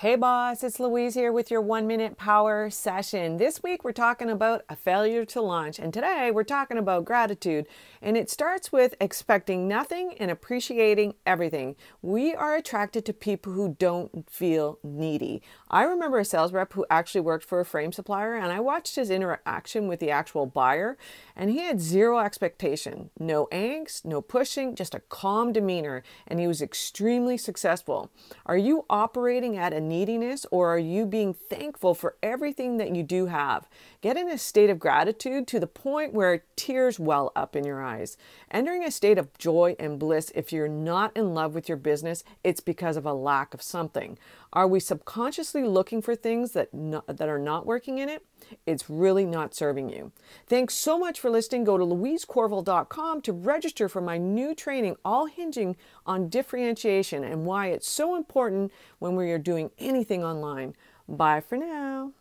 Hey boss, it's Louise here with your one minute power session. This week we're talking about a failure to launch, and today we're talking about gratitude. And it starts with expecting nothing and appreciating everything. We are attracted to people who don't feel needy. I remember a sales rep who actually worked for a frame supplier, and I watched his interaction with the actual buyer, and he had zero expectation, no angst, no pushing, just a calm demeanor, and he was extremely successful. Are you operating at a neediness or are you being thankful for everything that you do have? Get in a state of gratitude to the point where tears well up in your eyes. Entering a state of joy and bliss, if you're not in love with your business, it's because of a lack of something. Are we subconsciously looking for things that, not, that are not working in it? It's really not serving you. Thanks so much for listening. Go to louisecorville.com to register for my new training, all hinging on differentiation and why it's so important when we are doing anything online. Bye for now.